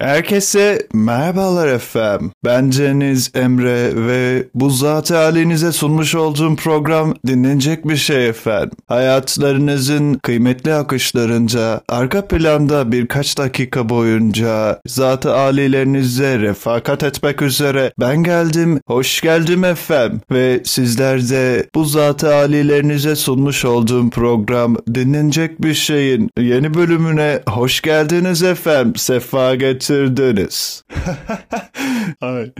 Herkese merhabalar efendim. Ben Deniz Emre ve bu zat halinize sunmuş olduğum program dinlenecek bir şey efendim. Hayatlarınızın kıymetli akışlarınca arka planda birkaç dakika boyunca zat halilerinize refakat etmek üzere ben geldim, hoş geldim efendim. Ve sizler de bu zat halilerinize sunmuş olduğum program dinlenecek bir şeyin yeni bölümüne hoş geldiniz efendim. Sefa getirdiniz. Ay.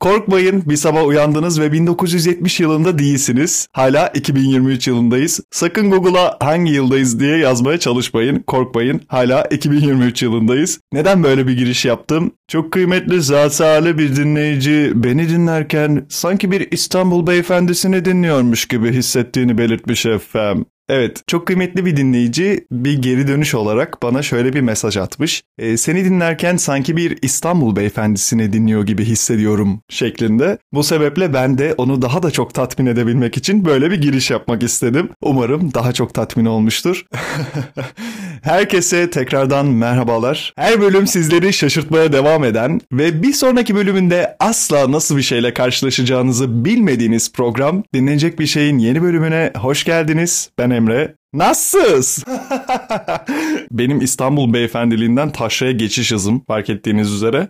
Korkmayın bir sabah uyandınız ve 1970 yılında değilsiniz. Hala 2023 yılındayız. Sakın Google'a hangi yıldayız diye yazmaya çalışmayın. Korkmayın. Hala 2023 yılındayız. Neden böyle bir giriş yaptım? Çok kıymetli zatı bir dinleyici beni dinlerken sanki bir İstanbul beyefendisini dinliyormuş gibi hissettiğini belirtmiş efendim. Evet, çok kıymetli bir dinleyici bir geri dönüş olarak bana şöyle bir mesaj atmış. E, seni dinlerken sanki bir İstanbul beyefendisini dinliyor gibi hissediyorum şeklinde. Bu sebeple ben de onu daha da çok tatmin edebilmek için böyle bir giriş yapmak istedim. Umarım daha çok tatmin olmuştur. Herkese tekrardan merhabalar. Her bölüm sizleri şaşırtmaya devam eden ve bir sonraki bölümünde asla nasıl bir şeyle karşılaşacağınızı bilmediğiniz program dinlenecek bir şeyin yeni bölümüne hoş geldiniz. Ben Emre. Nasılsınız? Benim İstanbul beyefendiliğinden taşraya geçiş hızım fark ettiğiniz üzere.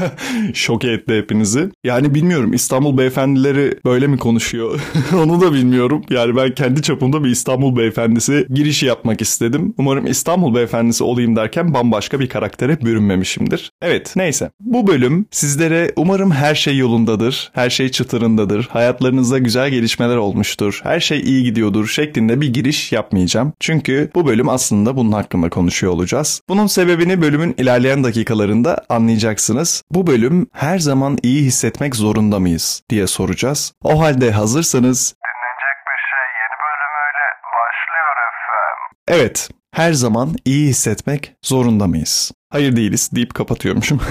Şok etti hepinizi. Yani bilmiyorum İstanbul beyefendileri böyle mi konuşuyor? Onu da bilmiyorum. Yani ben kendi çapımda bir İstanbul beyefendisi girişi yapmak istedim. Umarım İstanbul beyefendisi olayım derken bambaşka bir karaktere bürünmemişimdir. Evet neyse. Bu bölüm sizlere umarım her şey yolundadır. Her şey çıtırındadır. Hayatlarınızda güzel gelişmeler olmuştur. Her şey iyi gidiyordur şeklinde bir giriş yapmayacağım yapmayacağım. Çünkü bu bölüm aslında bunun hakkında konuşuyor olacağız. Bunun sebebini bölümün ilerleyen dakikalarında anlayacaksınız. Bu bölüm her zaman iyi hissetmek zorunda mıyız diye soracağız. O halde hazırsanız... Şey. Evet, her zaman iyi hissetmek zorunda mıyız? Hayır değiliz deyip kapatıyormuşum.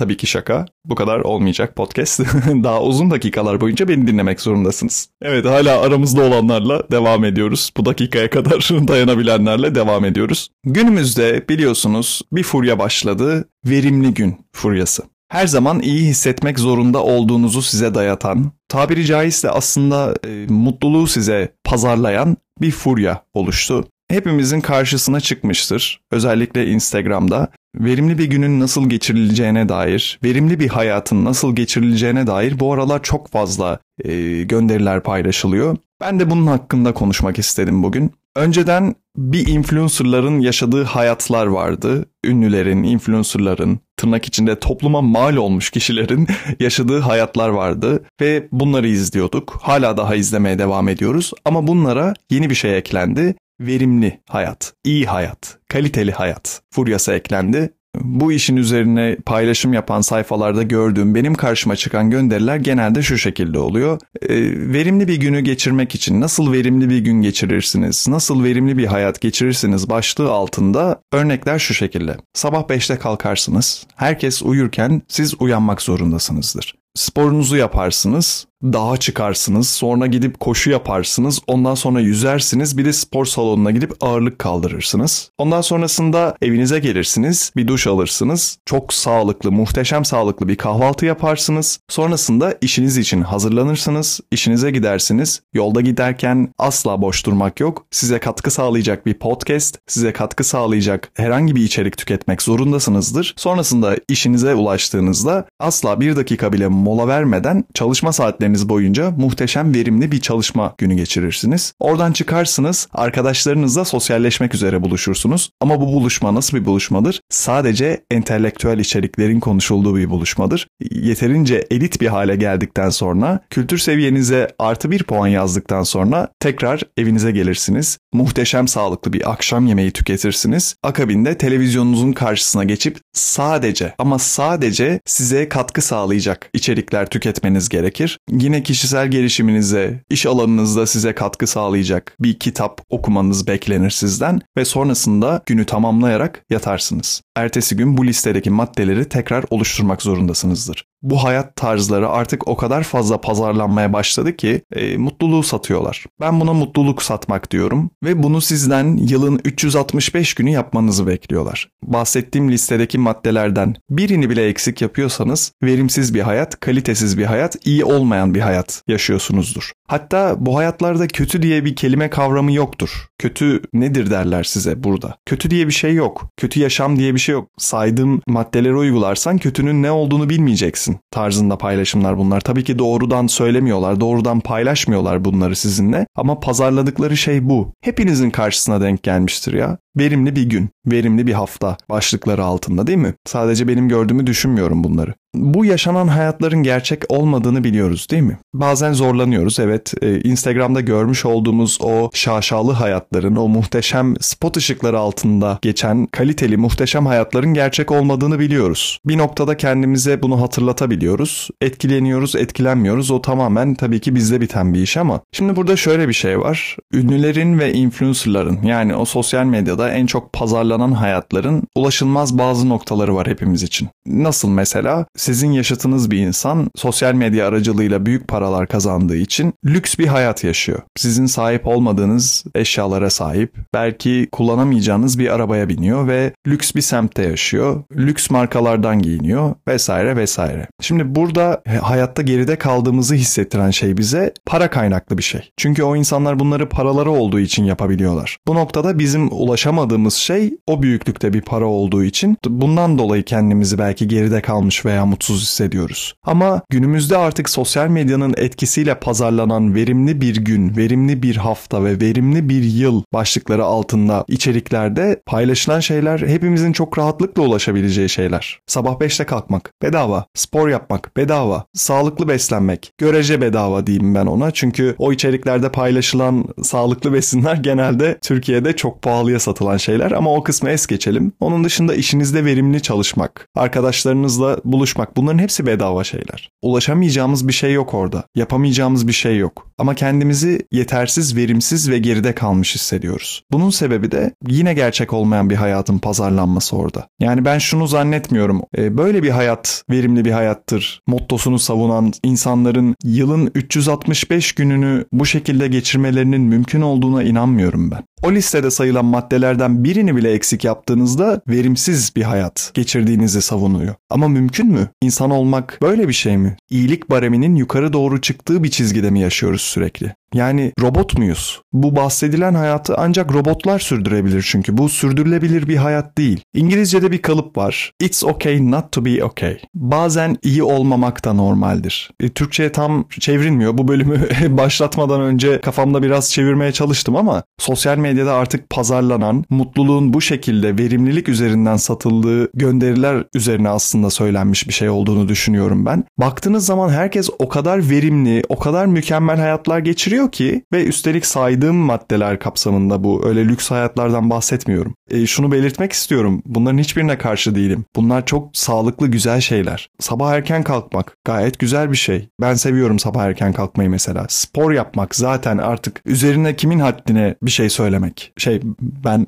Tabii ki şaka. Bu kadar olmayacak podcast. Daha uzun dakikalar boyunca beni dinlemek zorundasınız. Evet hala aramızda olanlarla devam ediyoruz. Bu dakikaya kadar dayanabilenlerle devam ediyoruz. Günümüzde biliyorsunuz bir furya başladı. Verimli gün furyası. Her zaman iyi hissetmek zorunda olduğunuzu size dayatan, tabiri caizse aslında e, mutluluğu size pazarlayan bir furya oluştu hepimizin karşısına çıkmıştır. Özellikle Instagram'da verimli bir günün nasıl geçirileceğine dair, verimli bir hayatın nasıl geçirileceğine dair bu aralar çok fazla e, gönderiler paylaşılıyor. Ben de bunun hakkında konuşmak istedim bugün. Önceden bir influencerların yaşadığı hayatlar vardı. Ünlülerin, influencerların, tırnak içinde topluma mal olmuş kişilerin yaşadığı hayatlar vardı ve bunları izliyorduk. Hala daha izlemeye devam ediyoruz ama bunlara yeni bir şey eklendi verimli hayat, iyi hayat, kaliteli hayat furyası eklendi. Bu işin üzerine paylaşım yapan sayfalarda gördüğüm benim karşıma çıkan gönderiler genelde şu şekilde oluyor. E, verimli bir günü geçirmek için nasıl verimli bir gün geçirirsiniz, nasıl verimli bir hayat geçirirsiniz başlığı altında örnekler şu şekilde. Sabah 5'te kalkarsınız, herkes uyurken siz uyanmak zorundasınızdır. Sporunuzu yaparsınız, dağa çıkarsınız, sonra gidip koşu yaparsınız, ondan sonra yüzersiniz, bir de spor salonuna gidip ağırlık kaldırırsınız. Ondan sonrasında evinize gelirsiniz, bir duş alırsınız, çok sağlıklı, muhteşem sağlıklı bir kahvaltı yaparsınız. Sonrasında işiniz için hazırlanırsınız, işinize gidersiniz. Yolda giderken asla boş durmak yok. Size katkı sağlayacak bir podcast, size katkı sağlayacak herhangi bir içerik tüketmek zorundasınızdır. Sonrasında işinize ulaştığınızda asla bir dakika bile mola vermeden çalışma saatlerinizi saatleriniz boyunca muhteşem verimli bir çalışma günü geçirirsiniz. Oradan çıkarsınız, arkadaşlarınızla sosyalleşmek üzere buluşursunuz. Ama bu buluşma nasıl bir buluşmadır? Sadece entelektüel içeriklerin konuşulduğu bir buluşmadır. Yeterince elit bir hale geldikten sonra, kültür seviyenize artı bir puan yazdıktan sonra tekrar evinize gelirsiniz. Muhteşem sağlıklı bir akşam yemeği tüketirsiniz. Akabinde televizyonunuzun karşısına geçip sadece ama sadece size katkı sağlayacak içerikler tüketmeniz gerekir yine kişisel gelişiminize, iş alanınızda size katkı sağlayacak bir kitap okumanız beklenir sizden ve sonrasında günü tamamlayarak yatarsınız. Ertesi gün bu listedeki maddeleri tekrar oluşturmak zorundasınızdır. Bu hayat tarzları artık o kadar fazla pazarlanmaya başladı ki e, mutluluğu satıyorlar. Ben buna mutluluk satmak diyorum ve bunu sizden yılın 365 günü yapmanızı bekliyorlar. Bahsettiğim listedeki maddelerden birini bile eksik yapıyorsanız verimsiz bir hayat, kalitesiz bir hayat, iyi olmayan bir hayat yaşıyorsunuzdur. Hatta bu hayatlarda kötü diye bir kelime kavramı yoktur. Kötü nedir derler size burada. Kötü diye bir şey yok. Kötü yaşam diye bir şey yok. Saydığım maddeleri uygularsan kötünün ne olduğunu bilmeyeceksin tarzında paylaşımlar bunlar. Tabii ki doğrudan söylemiyorlar, doğrudan paylaşmıyorlar bunları sizinle ama pazarladıkları şey bu. Hepinizin karşısına denk gelmiştir ya. Verimli bir gün, verimli bir hafta başlıkları altında değil mi? Sadece benim gördüğümü düşünmüyorum bunları. Bu yaşanan hayatların gerçek olmadığını biliyoruz değil mi? Bazen zorlanıyoruz evet. Ee, Instagram'da görmüş olduğumuz o şaşalı hayatların, o muhteşem spot ışıkları altında geçen kaliteli muhteşem hayatların gerçek olmadığını biliyoruz. Bir noktada kendimize bunu hatırlatabiliyoruz. Etkileniyoruz, etkilenmiyoruz. O tamamen tabii ki bizde biten bir iş ama şimdi burada şöyle bir şey var. Ünlülerin ve influencerların yani o sosyal medyada en çok pazarlanan hayatların ulaşılmaz bazı noktaları var hepimiz için. Nasıl mesela? Sizin yaşatınız bir insan sosyal medya aracılığıyla büyük paralar kazandığı için lüks bir hayat yaşıyor. Sizin sahip olmadığınız eşyalara sahip, belki kullanamayacağınız bir arabaya biniyor ve lüks bir semtte yaşıyor. Lüks markalardan giyiniyor vesaire vesaire. Şimdi burada hayatta geride kaldığımızı hissettiren şey bize para kaynaklı bir şey. Çünkü o insanlar bunları paraları olduğu için yapabiliyorlar. Bu noktada bizim ulaşamadığımız şey o büyüklükte bir para olduğu için bundan dolayı kendimizi belki geride kalmış veya mutsuz hissediyoruz. Ama günümüzde artık sosyal medyanın etkisiyle pazarlanan verimli bir gün, verimli bir hafta ve verimli bir yıl başlıkları altında içeriklerde paylaşılan şeyler hepimizin çok rahatlıkla ulaşabileceği şeyler. Sabah 5'te kalkmak bedava, spor yapmak bedava, sağlıklı beslenmek görece bedava diyeyim ben ona. Çünkü o içeriklerde paylaşılan sağlıklı besinler genelde Türkiye'de çok pahalıya satılan şeyler ama o kısmı es geçelim. Onun dışında işinizde verimli çalışmak, arkadaşlarınızla buluşmak bunların hepsi bedava şeyler. Ulaşamayacağımız bir şey yok orada. Yapamayacağımız bir şey yok. Ama kendimizi yetersiz, verimsiz ve geride kalmış hissediyoruz. Bunun sebebi de yine gerçek olmayan bir hayatın pazarlanması orada. Yani ben şunu zannetmiyorum. E, böyle bir hayat verimli bir hayattır. Mottosunu savunan insanların yılın 365 gününü bu şekilde geçirmelerinin mümkün olduğuna inanmıyorum ben. O listede sayılan maddelerden birini bile eksik yaptığınızda verimsiz bir hayat geçirdiğinizi savunuyor. Ama mümkün mü? İnsan olmak böyle bir şey mi? İyilik bareminin yukarı doğru çıktığı bir çizgide mi yaşıyoruz sürekli? Yani robot muyuz? Bu bahsedilen hayatı ancak robotlar sürdürebilir çünkü bu sürdürülebilir bir hayat değil. İngilizce'de bir kalıp var. It's okay not to be okay. Bazen iyi olmamak da normaldir. E, Türkçe'ye tam çevrilmiyor. Bu bölümü başlatmadan önce kafamda biraz çevirmeye çalıştım ama sosyal medyada artık pazarlanan, mutluluğun bu şekilde verimlilik üzerinden satıldığı gönderiler üzerine aslında söylenmiş bir şey olduğunu düşünüyorum ben. Baktığınız zaman herkes o kadar verimli, o kadar mükemmel hayatlar geçiriyor ki ve üstelik saydığım maddeler kapsamında bu öyle lüks hayatlardan bahsetmiyorum. E, şunu belirtmek istiyorum. Bunların hiçbirine karşı değilim. Bunlar çok sağlıklı güzel şeyler. Sabah erken kalkmak gayet güzel bir şey. Ben seviyorum sabah erken kalkmayı mesela. Spor yapmak zaten artık üzerine kimin haddine bir şey söylemek. Şey ben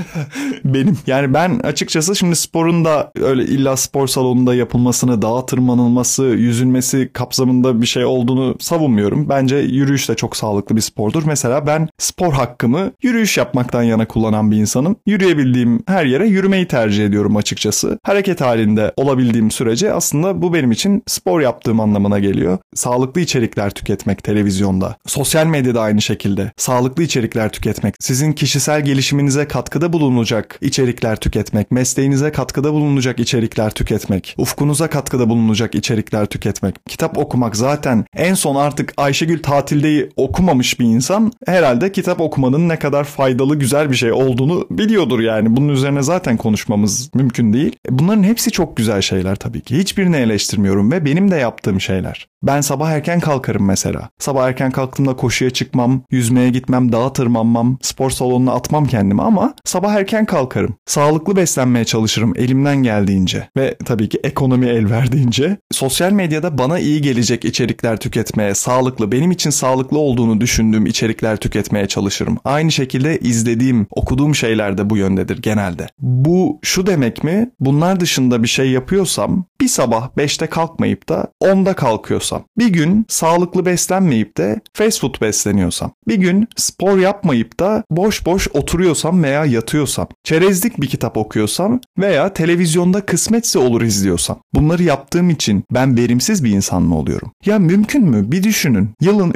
benim yani ben açıkçası şimdi sporun da öyle illa spor salonunda yapılmasını, dağa tırmanılması, yüzülmesi kapsamında bir şey olduğunu savunmuyorum. Bence yürüyüş de çok sağlıklı bir spordur. Mesela ben spor hakkımı yürüyüş yapmaktan yana kullanan bir insanım. Yürüyebildiğim her yere yürümeyi tercih ediyorum açıkçası. Hareket halinde olabildiğim sürece aslında bu benim için spor yaptığım anlamına geliyor. Sağlıklı içerikler tüketmek televizyonda. Sosyal medyada aynı şekilde. Sağlıklı içerikler tüketmek. Sizin kişisel gelişiminize katkıda bulunacak içerikler tüketmek. Mesleğinize katkıda bulunacak içerikler tüketmek. Ufkunuza katkıda bulunacak içerikler tüketmek. Kitap okumak zaten en son artık Ayşegül tatildeyi okumamış bir insan herhalde kitap okumanın ne kadar faydalı güzel bir şey olduğunu biliyordur yani. Bunun üzerine zaten konuşmamız mümkün değil. Bunların hepsi çok güzel şeyler tabii ki. Hiçbirini eleştirmiyorum ve benim de yaptığım şeyler. Ben sabah erken kalkarım mesela. Sabah erken kalktığımda koşuya çıkmam, yüzmeye gitmem, dağa tırmanmam, spor salonuna atmam kendimi ama sabah erken kalkarım. Sağlıklı beslenmeye çalışırım elimden geldiğince ve tabii ki ekonomi el verdiğince. Sosyal medyada bana iyi gelecek içerikler tüketmeye, sağlıklı, benim için sağlıklı olduğunu düşündüğüm içerikler tüketmeye çalışırım. Aynı şekilde izlediğim, okuduğum şeyler de bu yöndedir genelde. Bu şu demek mi? Bunlar dışında bir şey yapıyorsam bir sabah 5'te kalkmayıp da 10'da kalkıyorsam, bir gün sağlıklı beslenmeyip de fast food besleniyorsam, bir gün spor yapmayıp da boş boş oturuyorsam veya yatıyorsam, çerezlik bir kitap okuyorsam veya televizyonda kısmetse olur izliyorsam, bunları yaptığım için ben verimsiz bir insan mı oluyorum? Ya mümkün mü? Bir düşünün. Yılın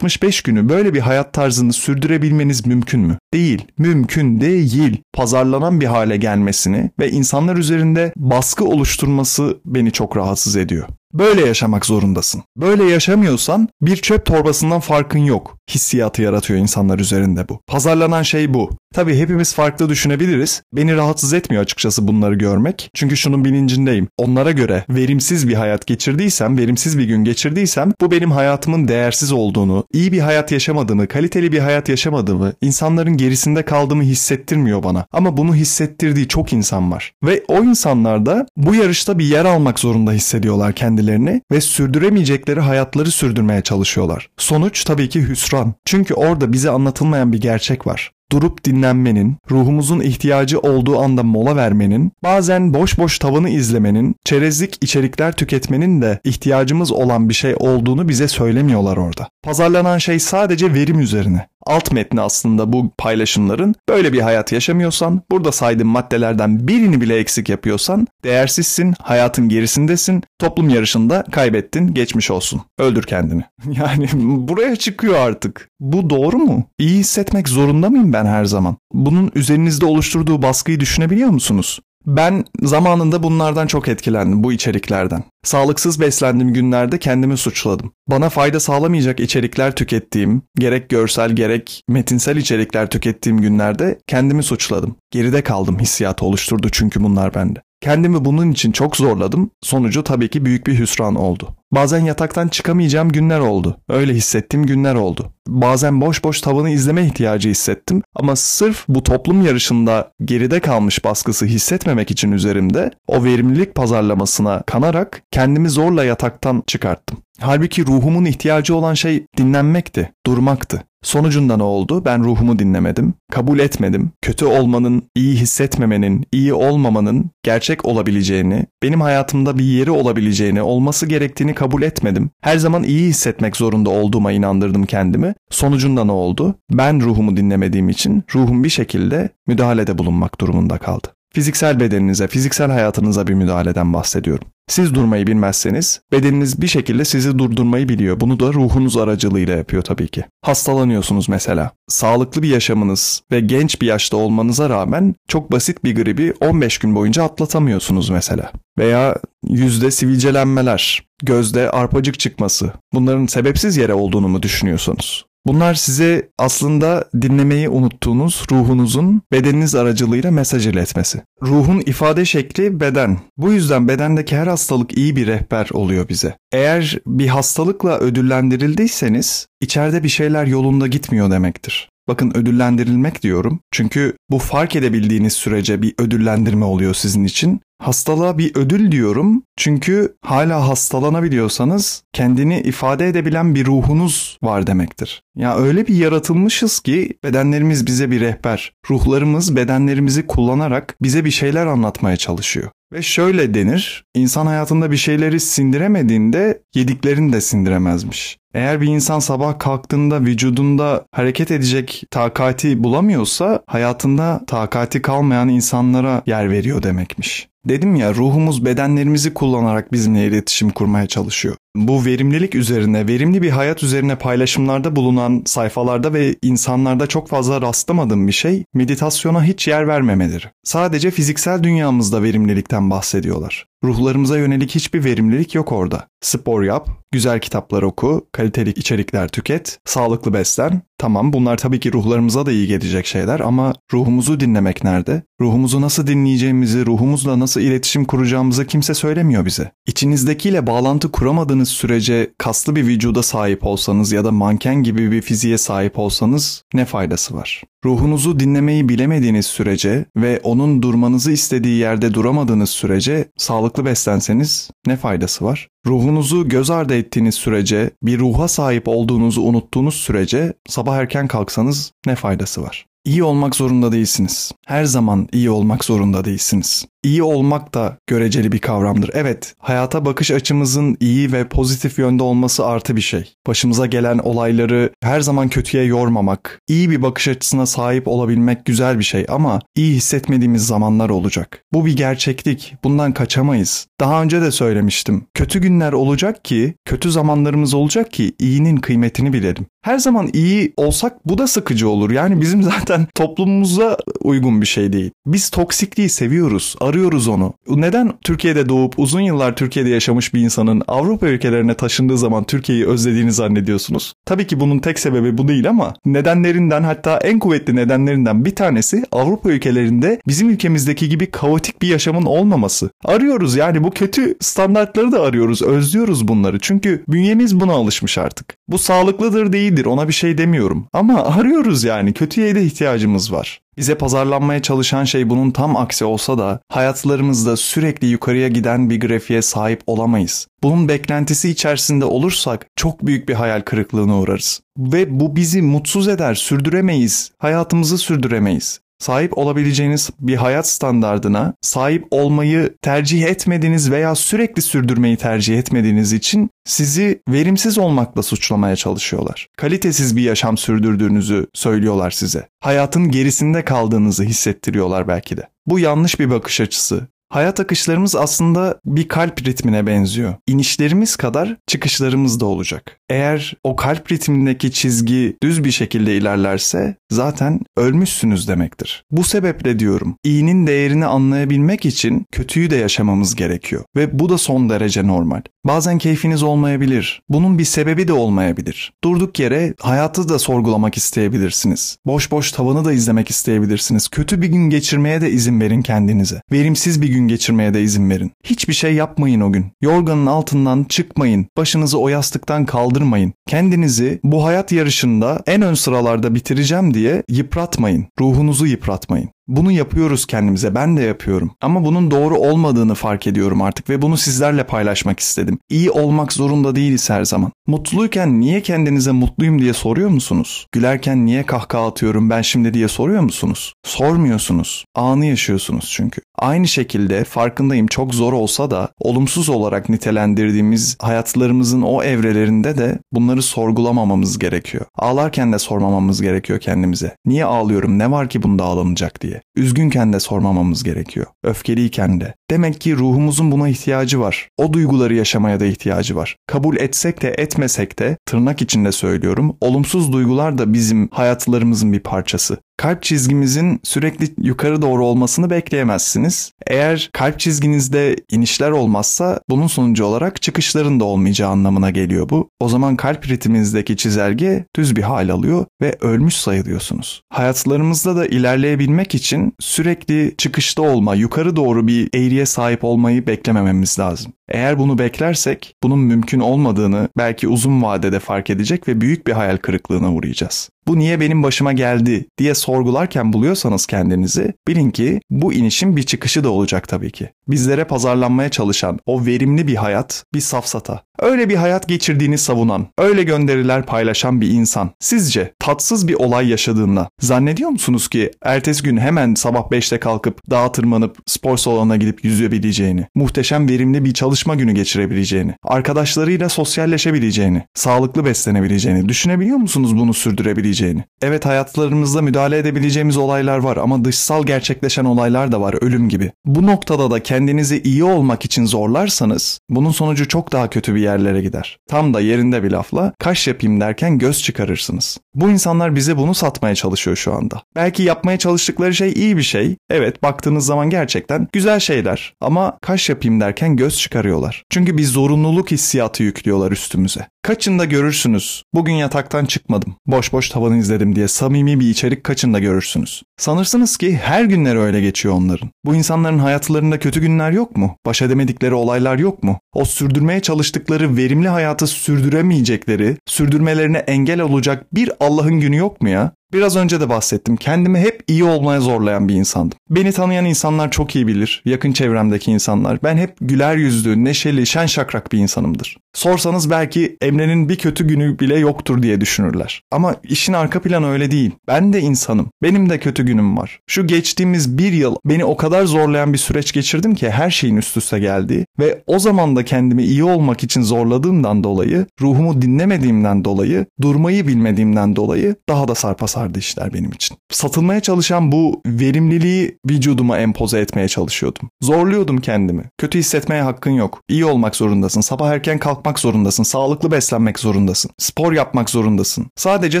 365 günü böyle bir hayat tarzını sürdürebilmeniz mümkün mü? Değil. Mümkün değil. Pazarlanan bir hale gelmesini ve insanlar üzerinde baskı oluşturması beni çok rahatsız ediyor. Böyle yaşamak zorundasın. Böyle yaşamıyorsan bir çöp torbasından farkın yok. Hissiyatı yaratıyor insanlar üzerinde bu. Pazarlanan şey bu. Tabii hepimiz farklı düşünebiliriz. Beni rahatsız etmiyor açıkçası bunları görmek. Çünkü şunun bilincindeyim. Onlara göre verimsiz bir hayat geçirdiysem, verimsiz bir gün geçirdiysem bu benim hayatımın değersiz olduğunu, iyi bir hayat yaşamadığımı, kaliteli bir hayat yaşamadığımı, insanların gerisinde kaldığımı hissettirmiyor bana. Ama bunu hissettirdiği çok insan var. Ve o insanlar da bu yarışta bir yer almak zorunda hissediyorlar kendilerini ve sürdüremeyecekleri hayatları sürdürmeye çalışıyorlar. Sonuç tabii ki hüsran. Çünkü orada bize anlatılmayan bir gerçek var durup dinlenmenin, ruhumuzun ihtiyacı olduğu anda mola vermenin, bazen boş boş tavanı izlemenin, çerezlik içerikler tüketmenin de ihtiyacımız olan bir şey olduğunu bize söylemiyorlar orada. Pazarlanan şey sadece verim üzerine. Alt metni aslında bu paylaşımların böyle bir hayat yaşamıyorsan, burada saydığım maddelerden birini bile eksik yapıyorsan değersizsin, hayatın gerisindesin, toplum yarışında kaybettin, geçmiş olsun. Öldür kendini. Yani buraya çıkıyor artık. Bu doğru mu? İyi hissetmek zorunda mıyım ben her zaman? Bunun üzerinizde oluşturduğu baskıyı düşünebiliyor musunuz? Ben zamanında bunlardan çok etkilendim bu içeriklerden. Sağlıksız beslendiğim günlerde kendimi suçladım. Bana fayda sağlamayacak içerikler tükettiğim, gerek görsel gerek metinsel içerikler tükettiğim günlerde kendimi suçladım. Geride kaldım hissiyatı oluşturdu çünkü bunlar bende. Kendimi bunun için çok zorladım. Sonucu tabii ki büyük bir hüsran oldu. Bazen yataktan çıkamayacağım günler oldu. Öyle hissettiğim günler oldu. Bazen boş boş tavanı izleme ihtiyacı hissettim ama sırf bu toplum yarışında geride kalmış baskısı hissetmemek için üzerimde o verimlilik pazarlamasına kanarak kendimi zorla yataktan çıkarttım. Halbuki ruhumun ihtiyacı olan şey dinlenmekti, durmaktı. Sonucunda ne oldu? Ben ruhumu dinlemedim, kabul etmedim. Kötü olmanın, iyi hissetmemenin, iyi olmamanın gerçek olabileceğini, benim hayatımda bir yeri olabileceğini, olması gerektiğini kabul etmedim. Her zaman iyi hissetmek zorunda olduğuma inandırdım kendimi. Sonucunda ne oldu? Ben ruhumu dinlemediğim için ruhum bir şekilde müdahalede bulunmak durumunda kaldı. Fiziksel bedeninize, fiziksel hayatınıza bir müdahaleden bahsediyorum. Siz durmayı bilmezseniz bedeniniz bir şekilde sizi durdurmayı biliyor. Bunu da ruhunuz aracılığıyla yapıyor tabii ki. Hastalanıyorsunuz mesela. Sağlıklı bir yaşamınız ve genç bir yaşta olmanıza rağmen çok basit bir gribi 15 gün boyunca atlatamıyorsunuz mesela. Veya yüzde sivilcelenmeler, gözde arpacık çıkması. Bunların sebepsiz yere olduğunu mu düşünüyorsunuz? Bunlar size aslında dinlemeyi unuttuğunuz ruhunuzun bedeniniz aracılığıyla mesaj iletmesi. Ruhun ifade şekli beden. Bu yüzden bedendeki her hastalık iyi bir rehber oluyor bize. Eğer bir hastalıkla ödüllendirildiyseniz içeride bir şeyler yolunda gitmiyor demektir. Bakın ödüllendirilmek diyorum. Çünkü bu fark edebildiğiniz sürece bir ödüllendirme oluyor sizin için. Hastalığa bir ödül diyorum çünkü hala hastalanabiliyorsanız kendini ifade edebilen bir ruhunuz var demektir. Ya öyle bir yaratılmışız ki bedenlerimiz bize bir rehber. Ruhlarımız bedenlerimizi kullanarak bize bir şeyler anlatmaya çalışıyor. Ve şöyle denir, insan hayatında bir şeyleri sindiremediğinde yediklerini de sindiremezmiş. Eğer bir insan sabah kalktığında vücudunda hareket edecek takati bulamıyorsa hayatında takati kalmayan insanlara yer veriyor demekmiş. Dedim ya ruhumuz bedenlerimizi kullanarak bizimle iletişim kurmaya çalışıyor. Bu verimlilik üzerine, verimli bir hayat üzerine paylaşımlarda bulunan sayfalarda ve insanlarda çok fazla rastlamadığım bir şey meditasyona hiç yer vermemeleri. Sadece fiziksel dünyamızda verimlilikten bahsediyorlar. Ruhlarımıza yönelik hiçbir verimlilik yok orada. Spor yap, güzel kitaplar oku, kaliteli içerikler tüket, sağlıklı beslen. Tamam bunlar tabii ki ruhlarımıza da iyi gelecek şeyler ama ruhumuzu dinlemek nerede? Ruhumuzu nasıl dinleyeceğimizi, ruhumuzla nasıl iletişim kuracağımızı kimse söylemiyor bize. İçinizdekiyle bağlantı kuramadığınız sürece kaslı bir vücuda sahip olsanız ya da manken gibi bir fiziğe sahip olsanız ne faydası var? Ruhunuzu dinlemeyi bilemediğiniz sürece ve onun durmanızı istediği yerde duramadığınız sürece sağlıklı beslenseniz ne faydası var? Ruhunuzu göz ardı ettiğiniz sürece, bir ruha sahip olduğunuzu unuttuğunuz sürece sabah erken kalksanız ne faydası var? İyi olmak zorunda değilsiniz. Her zaman iyi olmak zorunda değilsiniz. İyi olmak da göreceli bir kavramdır. Evet, hayata bakış açımızın iyi ve pozitif yönde olması artı bir şey. Başımıza gelen olayları her zaman kötüye yormamak, iyi bir bakış açısına sahip olabilmek güzel bir şey ama iyi hissetmediğimiz zamanlar olacak. Bu bir gerçeklik. Bundan kaçamayız. Daha önce de söylemiştim. Kötü günler olacak ki, kötü zamanlarımız olacak ki iyinin kıymetini bilelim. Her zaman iyi olsak bu da sıkıcı olur. Yani bizim zaten toplumumuza uygun bir şey değil. Biz toksikliği seviyoruz arıyoruz onu. Neden Türkiye'de doğup uzun yıllar Türkiye'de yaşamış bir insanın Avrupa ülkelerine taşındığı zaman Türkiye'yi özlediğini zannediyorsunuz? Tabii ki bunun tek sebebi bu değil ama nedenlerinden hatta en kuvvetli nedenlerinden bir tanesi Avrupa ülkelerinde bizim ülkemizdeki gibi kaotik bir yaşamın olmaması. Arıyoruz yani bu kötü standartları da arıyoruz, özlüyoruz bunları. Çünkü bünyemiz buna alışmış artık. Bu sağlıklıdır değildir ona bir şey demiyorum. Ama arıyoruz yani kötüye de ihtiyacımız var. Bize pazarlanmaya çalışan şey bunun tam aksi olsa da hayatlarımızda sürekli yukarıya giden bir grafiğe sahip olamayız. Bunun beklentisi içerisinde olursak çok büyük bir hayal kırıklığına uğrarız. Ve bu bizi mutsuz eder, sürdüremeyiz, hayatımızı sürdüremeyiz sahip olabileceğiniz bir hayat standardına sahip olmayı tercih etmediğiniz veya sürekli sürdürmeyi tercih etmediğiniz için sizi verimsiz olmakla suçlamaya çalışıyorlar. Kalitesiz bir yaşam sürdürdüğünüzü söylüyorlar size. Hayatın gerisinde kaldığınızı hissettiriyorlar belki de. Bu yanlış bir bakış açısı. Hayat akışlarımız aslında bir kalp ritmine benziyor. İnişlerimiz kadar çıkışlarımız da olacak. Eğer o kalp ritmindeki çizgi düz bir şekilde ilerlerse zaten ölmüşsünüz demektir. Bu sebeple diyorum iyinin değerini anlayabilmek için kötüyü de yaşamamız gerekiyor. Ve bu da son derece normal. Bazen keyfiniz olmayabilir. Bunun bir sebebi de olmayabilir. Durduk yere hayatı da sorgulamak isteyebilirsiniz. Boş boş tavanı da izlemek isteyebilirsiniz. Kötü bir gün geçirmeye de izin verin kendinize. Verimsiz bir gün geçirmeye de izin verin. Hiçbir şey yapmayın o gün. Yorganın altından çıkmayın. Başınızı o yastıktan kaldırmayın. Kendinizi bu hayat yarışında en ön sıralarda bitireceğim diye yıpratmayın. Ruhunuzu yıpratmayın. Bunu yapıyoruz kendimize. Ben de yapıyorum. Ama bunun doğru olmadığını fark ediyorum artık ve bunu sizlerle paylaşmak istedim. İyi olmak zorunda değiliz her zaman. Mutluyken niye kendinize mutluyum diye soruyor musunuz? Gülerken niye kahkaha atıyorum ben şimdi diye soruyor musunuz? Sormuyorsunuz. Anı yaşıyorsunuz çünkü. Aynı şekilde farkındayım çok zor olsa da olumsuz olarak nitelendirdiğimiz hayatlarımızın o evrelerinde de bunları sorgulamamamız gerekiyor. Ağlarken de sormamamız gerekiyor kendimize. Niye ağlıyorum? Ne var ki bunda ağlanacak diye. Üzgünken de sormamamız gerekiyor. Öfkeliyken de. Demek ki ruhumuzun buna ihtiyacı var. O duyguları yaşamaya da ihtiyacı var. Kabul etsek de etmesek de tırnak içinde söylüyorum. Olumsuz duygular da bizim hayatlarımızın bir parçası kalp çizgimizin sürekli yukarı doğru olmasını bekleyemezsiniz. Eğer kalp çizginizde inişler olmazsa bunun sonucu olarak çıkışların da olmayacağı anlamına geliyor bu. O zaman kalp ritminizdeki çizelge düz bir hal alıyor ve ölmüş sayılıyorsunuz. Hayatlarımızda da ilerleyebilmek için sürekli çıkışta olma, yukarı doğru bir eğriye sahip olmayı beklemememiz lazım. Eğer bunu beklersek bunun mümkün olmadığını belki uzun vadede fark edecek ve büyük bir hayal kırıklığına uğrayacağız. Bu niye benim başıma geldi diye sorgularken buluyorsanız kendinizi bilin ki bu inişin bir çıkışı da olacak tabii ki. Bizlere pazarlanmaya çalışan o verimli bir hayat bir safsata. Öyle bir hayat geçirdiğini savunan, öyle gönderiler paylaşan bir insan sizce tatsız bir olay yaşadığında zannediyor musunuz ki ertesi gün hemen sabah 5'te kalkıp dağa tırmanıp spor salonuna gidip yüzebileceğini, muhteşem verimli bir çalış çalışma günü geçirebileceğini, arkadaşlarıyla sosyalleşebileceğini, sağlıklı beslenebileceğini, düşünebiliyor musunuz bunu sürdürebileceğini? Evet hayatlarımızda müdahale edebileceğimiz olaylar var ama dışsal gerçekleşen olaylar da var ölüm gibi. Bu noktada da kendinizi iyi olmak için zorlarsanız bunun sonucu çok daha kötü bir yerlere gider. Tam da yerinde bir lafla kaş yapayım derken göz çıkarırsınız. Bu insanlar bize bunu satmaya çalışıyor şu anda. Belki yapmaya çalıştıkları şey iyi bir şey. Evet baktığınız zaman gerçekten güzel şeyler ama kaş yapayım derken göz çıkarıyorlar. Çünkü bir zorunluluk hissiyatı yüklüyorlar üstümüze. Kaçında görürsünüz. Bugün yataktan çıkmadım. Boş boş tavanı izledim diye samimi bir içerik kaçında görürsünüz. Sanırsınız ki her günleri öyle geçiyor onların. Bu insanların hayatlarında kötü günler yok mu? Baş edemedikleri olaylar yok mu? O sürdürmeye çalıştıkları verimli hayatı sürdüremeyecekleri, sürdürmelerine engel olacak bir Allah'ın günü yok mu ya? Biraz önce de bahsettim. Kendimi hep iyi olmaya zorlayan bir insandım. Beni tanıyan insanlar çok iyi bilir. Yakın çevremdeki insanlar. Ben hep güler yüzlü, neşeli, şen şakrak bir insanımdır. Sorsanız belki Emre'nin bir kötü günü bile yoktur diye düşünürler. Ama işin arka planı öyle değil. Ben de insanım. Benim de kötü günüm var. Şu geçtiğimiz bir yıl beni o kadar zorlayan bir süreç geçirdim ki her şeyin üst üste geldi. Ve o zaman da kendimi iyi olmak için zorladığımdan dolayı, ruhumu dinlemediğimden dolayı, durmayı bilmediğimden dolayı daha da sarpa sardı işler benim için. Satılmaya çalışan bu verimliliği vücuduma empoze etmeye çalışıyordum. Zorluyordum kendimi. Kötü hissetmeye hakkın yok. İyi olmak zorundasın. Sabah erken kalkmak zorundasın. Sağlıklı beslenmek zorundasın. Spor yapmak zorundasın. Sadece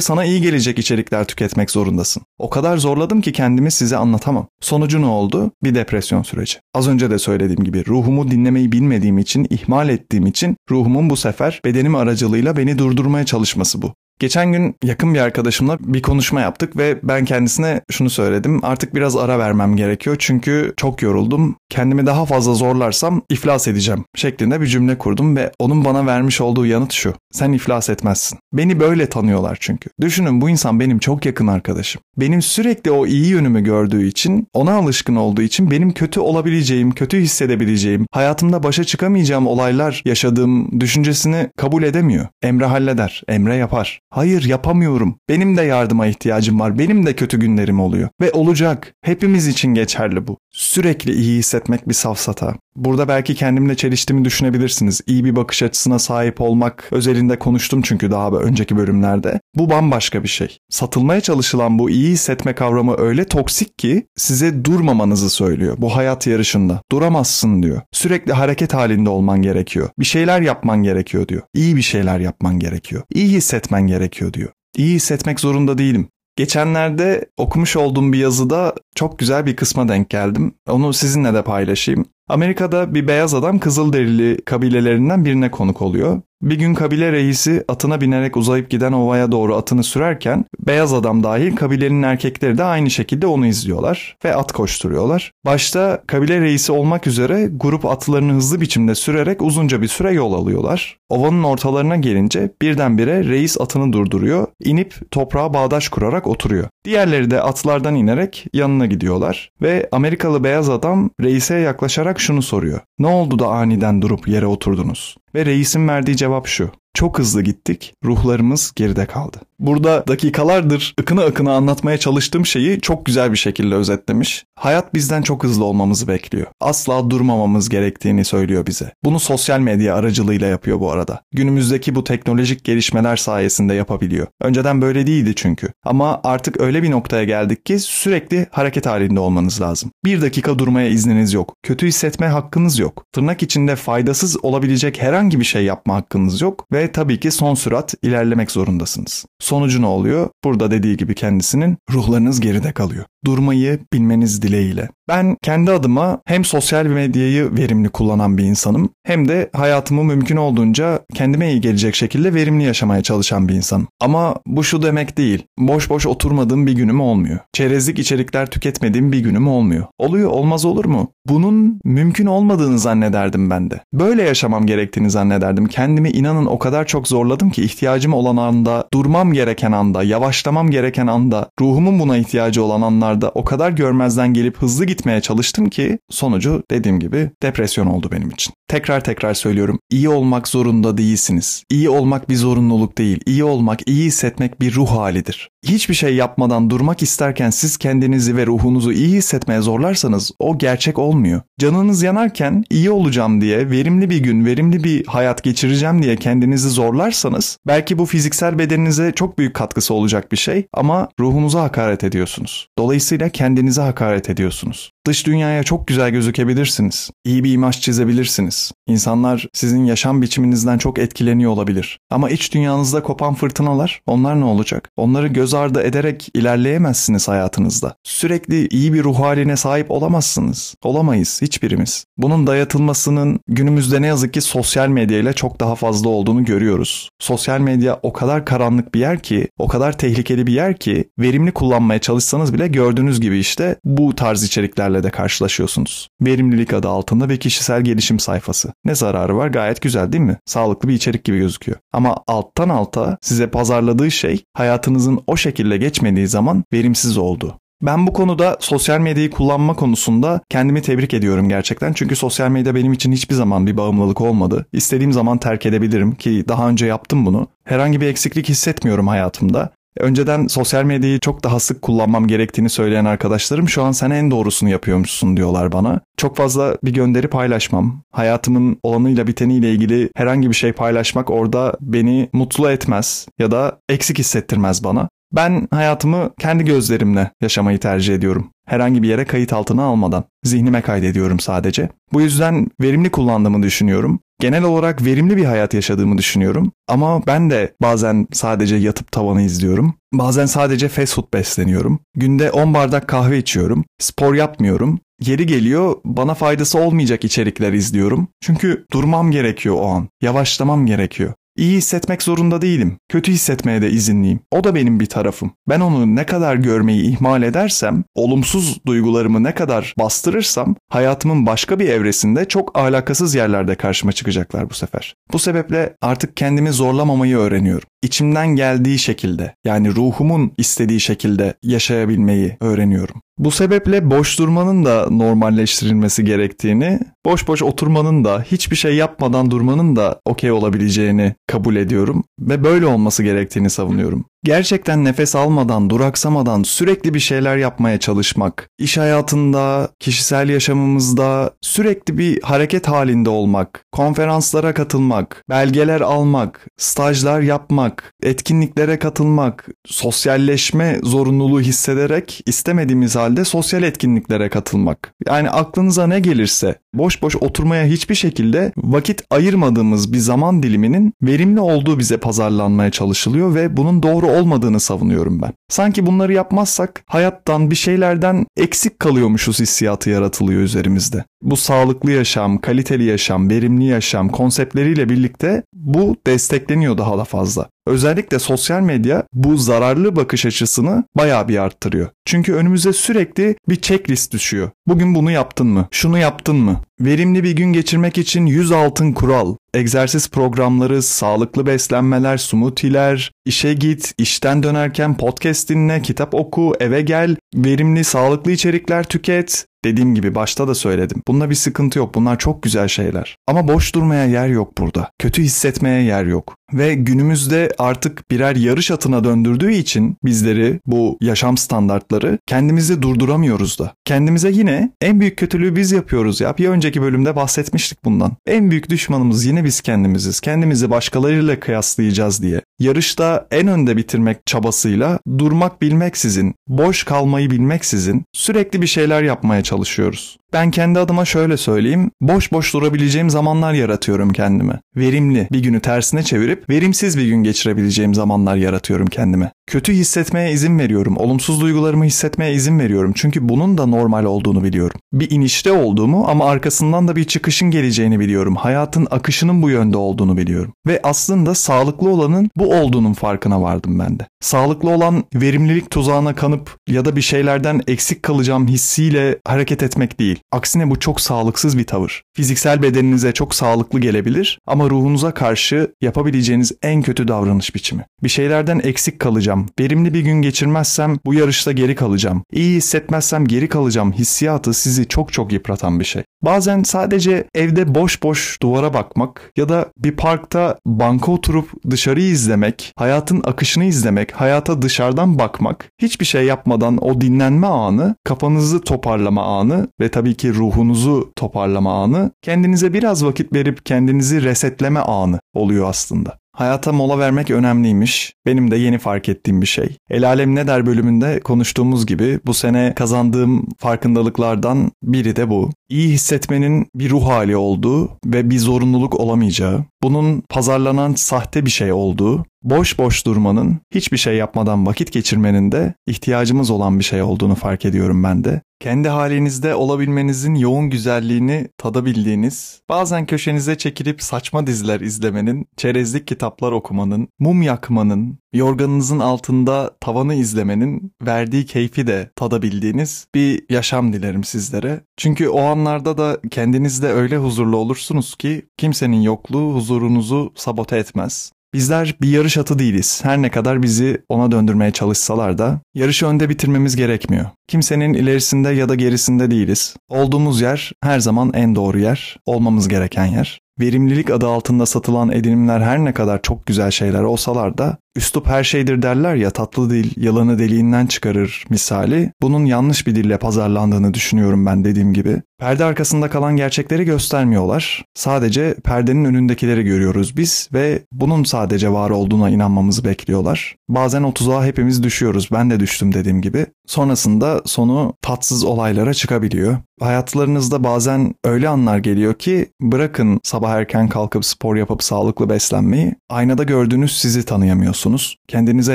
sana iyi gelecek içerikler tüketmek zorundasın. O kadar zorladım ki kendimi size anlatamam. Sonucu ne oldu? Bir depresyon süreci. Az önce de söylediğim gibi ruhumu dinlemeyi bilmediğim için, ihmal ettiğim için ruhumun bu sefer bedenim aracılığıyla beni durdurmaya çalışması bu. Geçen gün yakın bir arkadaşımla bir konuşma yaptık ve ben kendisine şunu söyledim. Artık biraz ara vermem gerekiyor çünkü çok yoruldum. Kendimi daha fazla zorlarsam iflas edeceğim şeklinde bir cümle kurdum ve onun bana vermiş olduğu yanıt şu. Sen iflas etmezsin. Beni böyle tanıyorlar çünkü. Düşünün bu insan benim çok yakın arkadaşım. Benim sürekli o iyi yönümü gördüğü için, ona alışkın olduğu için benim kötü olabileceğim, kötü hissedebileceğim, hayatımda başa çıkamayacağım olaylar yaşadığım düşüncesini kabul edemiyor. Emre halleder, Emre yapar. Hayır yapamıyorum. Benim de yardıma ihtiyacım var. Benim de kötü günlerim oluyor. Ve olacak. Hepimiz için geçerli bu. Sürekli iyi hissetmek bir safsata. Burada belki kendimle çeliştiğimi düşünebilirsiniz. İyi bir bakış açısına sahip olmak özelinde konuştum çünkü daha önceki bölümlerde. Bu bambaşka bir şey. Satılmaya çalışılan bu iyi hissetme kavramı öyle toksik ki size durmamanızı söylüyor bu hayat yarışında. Duramazsın diyor. Sürekli hareket halinde olman gerekiyor. Bir şeyler yapman gerekiyor diyor. İyi bir şeyler yapman gerekiyor. İyi hissetmen gerekiyor diyor. İyi hissetmek zorunda değilim. Geçenlerde okumuş olduğum bir yazıda çok güzel bir kısma denk geldim. Onu sizinle de paylaşayım. Amerika'da bir beyaz adam Kızılderili kabilelerinden birine konuk oluyor. Bir gün kabile reisi atına binerek uzayıp giden ovaya doğru atını sürerken beyaz adam dahil kabilenin erkekleri de aynı şekilde onu izliyorlar ve at koşturuyorlar. Başta kabile reisi olmak üzere grup atlarını hızlı biçimde sürerek uzunca bir süre yol alıyorlar. Ovanın ortalarına gelince birdenbire reis atını durduruyor, inip toprağa bağdaş kurarak oturuyor. Diğerleri de atlardan inerek yanına gidiyorlar ve Amerikalı beyaz adam reise yaklaşarak şunu soruyor. Ne oldu da aniden durup yere oturdunuz? Ve reisin verdiği cevap şu. Çok hızlı gittik, ruhlarımız geride kaldı. Burada dakikalardır ıkına ıkına anlatmaya çalıştığım şeyi çok güzel bir şekilde özetlemiş. Hayat bizden çok hızlı olmamızı bekliyor. Asla durmamamız gerektiğini söylüyor bize. Bunu sosyal medya aracılığıyla yapıyor bu arada. Günümüzdeki bu teknolojik gelişmeler sayesinde yapabiliyor. Önceden böyle değildi çünkü. Ama artık öyle bir noktaya geldik ki sürekli hareket halinde olmanız lazım. Bir dakika durmaya izniniz yok. Kötü hissetme hakkınız yok. Tırnak içinde faydasız olabilecek herhangi bir şey yapma hakkınız yok ve tabii ki son sürat ilerlemek zorundasınız. Sonucu ne oluyor? Burada dediği gibi kendisinin ruhlarınız geride kalıyor. Durmayı bilmeniz dileğiyle. Ben kendi adıma hem sosyal medyayı verimli kullanan bir insanım hem de hayatımı mümkün olduğunca kendime iyi gelecek şekilde verimli yaşamaya çalışan bir insanım. Ama bu şu demek değil. Boş boş oturmadığım bir günüm olmuyor. Çerezlik içerikler tüketmediğim bir günüm olmuyor. Oluyor olmaz olur mu? Bunun mümkün olmadığını zannederdim ben de. Böyle yaşamam gerektiğini zannederdim. Kendimi inanın o kadar çok zorladım ki ihtiyacım olan anda, durmam gereken anda, yavaşlamam gereken anda, ruhumun buna ihtiyacı olan anlarda o kadar görmezden gelip hızlı gitmeye çalıştım ki sonucu dediğim gibi depresyon oldu benim için. Tekrar tekrar söylüyorum. İyi olmak zorunda değilsiniz. İyi olmak bir zorunluluk değil. İyi olmak, iyi hissetmek bir ruh halidir. Hiçbir şey yapmadan durmak isterken siz kendinizi ve ruhunuzu iyi hissetmeye zorlarsanız o gerçek olmuyor. Canınız yanarken iyi olacağım diye, verimli bir gün, verimli bir hayat geçireceğim diye kendinizi zorlarsanız belki bu fiziksel bedeninize çok büyük katkısı olacak bir şey ama ruhunuza hakaret ediyorsunuz. Dolayısıyla kendinize hakaret ediyorsunuz. Dış dünyaya çok güzel gözükebilirsiniz. İyi bir imaj çizebilirsiniz. İnsanlar sizin yaşam biçiminizden çok etkileniyor olabilir. Ama iç dünyanızda kopan fırtınalar, onlar ne olacak? Onları göz ardı ederek ilerleyemezsiniz hayatınızda. Sürekli iyi bir ruh haline sahip olamazsınız. Olamayız hiçbirimiz. Bunun dayatılmasının günümüzde ne yazık ki sosyal medya ile çok daha fazla olduğunu görüyoruz. Sosyal medya o kadar karanlık bir yer ki, o kadar tehlikeli bir yer ki verimli kullanmaya çalışsanız bile gördüğünüz gibi işte bu tarz içeriklerle de karşılaşıyorsunuz. Verimlilik adı altında ve kişisel gelişim sayfası. Ne zararı var? Gayet güzel değil mi? Sağlıklı bir içerik gibi gözüküyor. Ama alttan alta size pazarladığı şey hayatınızın o şekilde geçmediği zaman verimsiz oldu. Ben bu konuda sosyal medyayı kullanma konusunda kendimi tebrik ediyorum gerçekten. Çünkü sosyal medya benim için hiçbir zaman bir bağımlılık olmadı. İstediğim zaman terk edebilirim ki daha önce yaptım bunu. Herhangi bir eksiklik hissetmiyorum hayatımda. Önceden sosyal medyayı çok daha sık kullanmam gerektiğini söyleyen arkadaşlarım şu an sen en doğrusunu yapıyormuşsun diyorlar bana. Çok fazla bir gönderi paylaşmam. Hayatımın olanıyla biteniyle ilgili herhangi bir şey paylaşmak orada beni mutlu etmez ya da eksik hissettirmez bana. Ben hayatımı kendi gözlerimle yaşamayı tercih ediyorum. Herhangi bir yere kayıt altına almadan. Zihnime kaydediyorum sadece. Bu yüzden verimli kullandığımı düşünüyorum. Genel olarak verimli bir hayat yaşadığımı düşünüyorum. Ama ben de bazen sadece yatıp tavanı izliyorum. Bazen sadece fast food besleniyorum. Günde 10 bardak kahve içiyorum. Spor yapmıyorum. Yeri geliyor bana faydası olmayacak içerikler izliyorum. Çünkü durmam gerekiyor o an. Yavaşlamam gerekiyor. İyi hissetmek zorunda değilim. Kötü hissetmeye de izinliyim. O da benim bir tarafım. Ben onu ne kadar görmeyi ihmal edersem, olumsuz duygularımı ne kadar bastırırsam hayatımın başka bir evresinde çok alakasız yerlerde karşıma çıkacaklar bu sefer. Bu sebeple artık kendimi zorlamamayı öğreniyorum. İçimden geldiği şekilde yani ruhumun istediği şekilde yaşayabilmeyi öğreniyorum. Bu sebeple boş durmanın da normalleştirilmesi gerektiğini, boş boş oturmanın da hiçbir şey yapmadan durmanın da okey olabileceğini kabul ediyorum ve böyle olması gerektiğini savunuyorum. Gerçekten nefes almadan, duraksamadan sürekli bir şeyler yapmaya çalışmak, iş hayatında, kişisel yaşamımızda sürekli bir hareket halinde olmak, konferanslara katılmak, belgeler almak, stajlar yapmak, etkinliklere katılmak, sosyalleşme zorunluluğu hissederek istemediğimiz halde sosyal etkinliklere katılmak. Yani aklınıza ne gelirse boş boş oturmaya hiçbir şekilde vakit ayırmadığımız bir zaman diliminin verimli olduğu bize pazarlanmaya çalışılıyor ve bunun doğru olmadığını savunuyorum ben. Sanki bunları yapmazsak hayattan bir şeylerden eksik kalıyormuşuz hissiyatı yaratılıyor üzerimizde. Bu sağlıklı yaşam, kaliteli yaşam, verimli yaşam konseptleriyle birlikte bu destekleniyor daha da fazla. Özellikle sosyal medya bu zararlı bakış açısını bayağı bir arttırıyor. Çünkü önümüze sürekli bir checklist düşüyor. Bugün bunu yaptın mı? Şunu yaptın mı? Verimli bir gün geçirmek için 100 altın kural, egzersiz programları, sağlıklı beslenmeler, smoothie'ler, işe git, işten dönerken podcast dinle, kitap oku, eve gel, verimli sağlıklı içerikler tüket, Dediğim gibi başta da söyledim. Bunda bir sıkıntı yok. Bunlar çok güzel şeyler. Ama boş durmaya yer yok burada. Kötü hissetmeye yer yok. Ve günümüzde artık birer yarış atına döndürdüğü için bizleri bu yaşam standartları kendimizi durduramıyoruz da. Kendimize yine en büyük kötülüğü biz yapıyoruz ya. Bir önceki bölümde bahsetmiştik bundan. En büyük düşmanımız yine biz kendimiziz. Kendimizi başkalarıyla kıyaslayacağız diye. Yarışta en önde bitirmek çabasıyla durmak bilmeksizin, boş kalmayı bilmeksizin sürekli bir şeyler yapmaya çalışıyoruz. Ben kendi adıma şöyle söyleyeyim. Boş boş durabileceğim zamanlar yaratıyorum kendime. Verimli bir günü tersine çevirip verimsiz bir gün geçirebileceğim zamanlar yaratıyorum kendime. Kötü hissetmeye izin veriyorum. Olumsuz duygularımı hissetmeye izin veriyorum. Çünkü bunun da normal olduğunu biliyorum. Bir inişte olduğumu ama arkasından da bir çıkışın geleceğini biliyorum. Hayatın akışının bu yönde olduğunu biliyorum. Ve aslında sağlıklı olanın bu olduğunun farkına vardım ben de. Sağlıklı olan verimlilik tuzağına kanıp ya da bir şeylerden eksik kalacağım hissiyle hareket etmek değil. Aksine bu çok sağlıksız bir tavır. Fiziksel bedeninize çok sağlıklı gelebilir ama ruhunuza karşı yapabileceğiniz en kötü davranış biçimi. Bir şeylerden eksik kalacağım. Verimli bir gün geçirmezsem bu yarışta geri kalacağım. İyi hissetmezsem geri kalacağım hissiyatı sizi çok çok yıpratan bir şey. Bazen Bazen sadece evde boş boş duvara bakmak ya da bir parkta banka oturup dışarıyı izlemek, hayatın akışını izlemek, hayata dışarıdan bakmak, hiçbir şey yapmadan o dinlenme anı, kafanızı toparlama anı ve tabii ki ruhunuzu toparlama anı, kendinize biraz vakit verip kendinizi resetleme anı oluyor aslında. Hayata mola vermek önemliymiş. Benim de yeni fark ettiğim bir şey. El Alem Ne Der bölümünde konuştuğumuz gibi bu sene kazandığım farkındalıklardan biri de bu. İyi hissetmenin bir ruh hali olduğu ve bir zorunluluk olamayacağı, bunun pazarlanan sahte bir şey olduğu, boş boş durmanın, hiçbir şey yapmadan vakit geçirmenin de ihtiyacımız olan bir şey olduğunu fark ediyorum ben de. Kendi halinizde olabilmenizin yoğun güzelliğini tadabildiğiniz, bazen köşenize çekilip saçma diziler izlemenin, çerezlik kitaplar okumanın, mum yakmanın, yorganınızın altında tavanı izlemenin verdiği keyfi de tadabildiğiniz bir yaşam dilerim sizlere. Çünkü o anlarda da kendinizde öyle huzurlu olursunuz ki kimsenin yokluğu huzurunuzu sabote etmez. Bizler bir yarış atı değiliz. Her ne kadar bizi ona döndürmeye çalışsalar da yarışı önde bitirmemiz gerekmiyor. Kimsenin ilerisinde ya da gerisinde değiliz. Olduğumuz yer her zaman en doğru yer, olmamız gereken yer. Verimlilik adı altında satılan edinimler her ne kadar çok güzel şeyler olsalar da üslup her şeydir derler ya tatlı dil yalanı deliğinden çıkarır misali. Bunun yanlış bir dille pazarlandığını düşünüyorum ben dediğim gibi. Perde arkasında kalan gerçekleri göstermiyorlar. Sadece perdenin önündekileri görüyoruz biz ve bunun sadece var olduğuna inanmamızı bekliyorlar. Bazen o tuzağa hepimiz düşüyoruz. Ben de düştüm dediğim gibi. Sonrasında sonu tatsız olaylara çıkabiliyor. Hayatlarınızda bazen öyle anlar geliyor ki bırakın sabah erken kalkıp spor yapıp sağlıklı beslenmeyi, aynada gördüğünüz sizi tanıyamıyorsunuz. Kendinize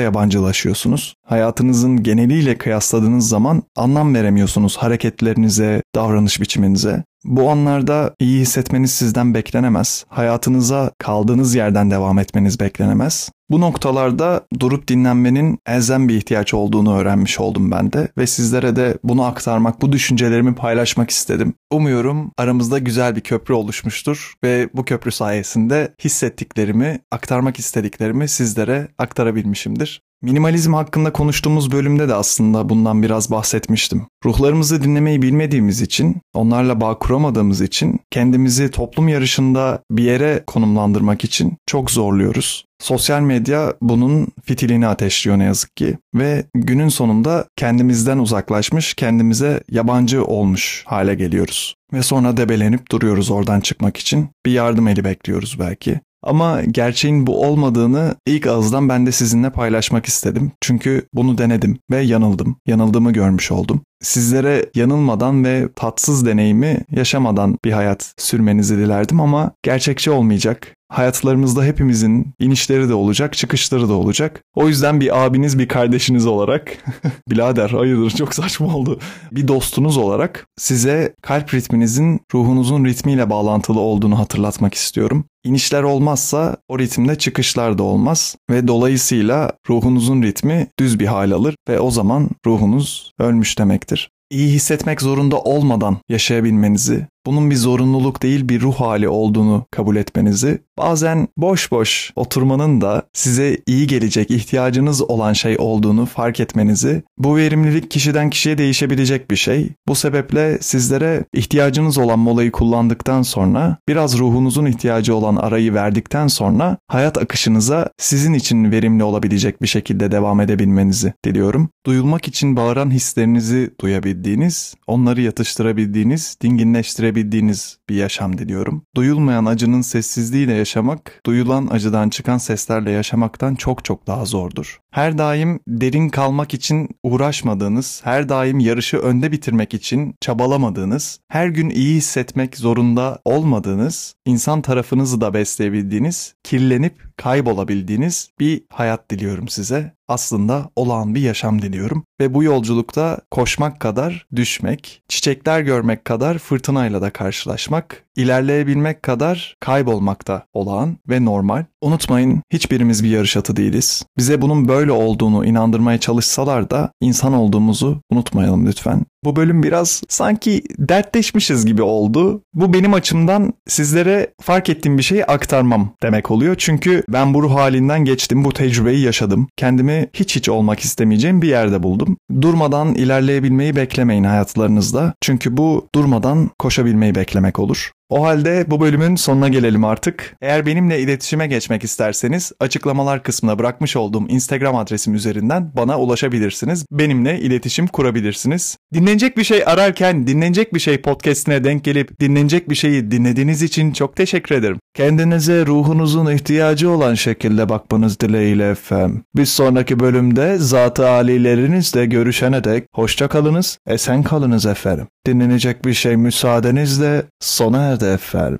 yabancılaşıyorsunuz. Hayatınızın geneliyle kıyasladığınız zaman anlam veremiyorsunuz hareketlerinize, davranış biçiminize. Bu anlarda iyi hissetmeniz sizden beklenemez. Hayatınıza kaldığınız yerden devam etmeniz beklenemez. Bu noktalarda durup dinlenmenin elzem bir ihtiyaç olduğunu öğrenmiş oldum ben de ve sizlere de bunu aktarmak, bu düşüncelerimi paylaşmak istedim. Umuyorum aramızda güzel bir köprü oluşmuştur ve bu köprü sayesinde hissettiklerimi, aktarmak istediklerimi sizlere aktarabilmişimdir. Minimalizm hakkında konuştuğumuz bölümde de aslında bundan biraz bahsetmiştim. Ruhlarımızı dinlemeyi bilmediğimiz için, onlarla bağ kuramadığımız için kendimizi toplum yarışında bir yere konumlandırmak için çok zorluyoruz. Sosyal medya bunun fitilini ateşliyor ne yazık ki ve günün sonunda kendimizden uzaklaşmış, kendimize yabancı olmuş hale geliyoruz. Ve sonra debelenip duruyoruz oradan çıkmak için. Bir yardım eli bekliyoruz belki. Ama gerçeğin bu olmadığını ilk ağızdan ben de sizinle paylaşmak istedim. Çünkü bunu denedim ve yanıldım. Yanıldığımı görmüş oldum. Sizlere yanılmadan ve tatsız deneyimi yaşamadan bir hayat sürmenizi dilerdim ama gerçekçi olmayacak. Hayatlarımızda hepimizin inişleri de olacak, çıkışları da olacak. O yüzden bir abiniz, bir kardeşiniz olarak, birader hayırdır çok saçma oldu. Bir dostunuz olarak size kalp ritminizin ruhunuzun ritmiyle bağlantılı olduğunu hatırlatmak istiyorum. İnişler olmazsa o ritimde çıkışlar da olmaz ve dolayısıyla ruhunuzun ritmi düz bir hal alır ve o zaman ruhunuz ölmüş demektir. İyi hissetmek zorunda olmadan yaşayabilmenizi, bunun bir zorunluluk değil bir ruh hali olduğunu kabul etmenizi, bazen boş boş oturmanın da size iyi gelecek ihtiyacınız olan şey olduğunu fark etmenizi, bu verimlilik kişiden kişiye değişebilecek bir şey. Bu sebeple sizlere ihtiyacınız olan molayı kullandıktan sonra, biraz ruhunuzun ihtiyacı olan arayı verdikten sonra hayat akışınıza sizin için verimli olabilecek bir şekilde devam edebilmenizi diliyorum. Duyulmak için bağıran hislerinizi duyabildiğiniz, onları yatıştırabildiğiniz, dinginleştirebildiğiniz yaşayabildiğiniz bir yaşam diliyorum. Duyulmayan acının sessizliğiyle yaşamak, duyulan acıdan çıkan seslerle yaşamaktan çok çok daha zordur. Her daim derin kalmak için uğraşmadığınız, her daim yarışı önde bitirmek için çabalamadığınız, her gün iyi hissetmek zorunda olmadığınız, insan tarafınızı da besleyebildiğiniz, kirlenip kaybolabildiğiniz bir hayat diliyorum size. Aslında olağan bir yaşam diliyorum ve bu yolculukta koşmak kadar düşmek, çiçekler görmek kadar fırtınayla da karşılaşmak, ilerleyebilmek kadar kaybolmak da olağan ve normal. Unutmayın hiçbirimiz bir yarış atı değiliz. Bize bunun böyle olduğunu inandırmaya çalışsalar da insan olduğumuzu unutmayalım lütfen. Bu bölüm biraz sanki dertleşmişiz gibi oldu. Bu benim açımdan sizlere fark ettiğim bir şeyi aktarmam demek oluyor. Çünkü ben bu ruh halinden geçtim, bu tecrübeyi yaşadım. Kendimi hiç hiç olmak istemeyeceğim bir yerde buldum. Durmadan ilerleyebilmeyi beklemeyin hayatlarınızda. Çünkü bu durmadan koşabilmeyi beklemek olur. O halde bu bölümün sonuna gelelim artık. Eğer benimle iletişime geçmek isterseniz açıklamalar kısmına bırakmış olduğum Instagram adresim üzerinden bana ulaşabilirsiniz. Benimle iletişim kurabilirsiniz. Dinlenecek bir şey ararken dinlenecek bir şey podcastine denk gelip dinlenecek bir şeyi dinlediğiniz için çok teşekkür ederim. Kendinize ruhunuzun ihtiyacı olan şekilde bakmanız dileğiyle efendim. Bir sonraki bölümde zatı alilerinizle görüşene dek hoşça kalınız, esen kalınız efendim. Dinlenecek bir şey müsaadenizle sona erdi efendim.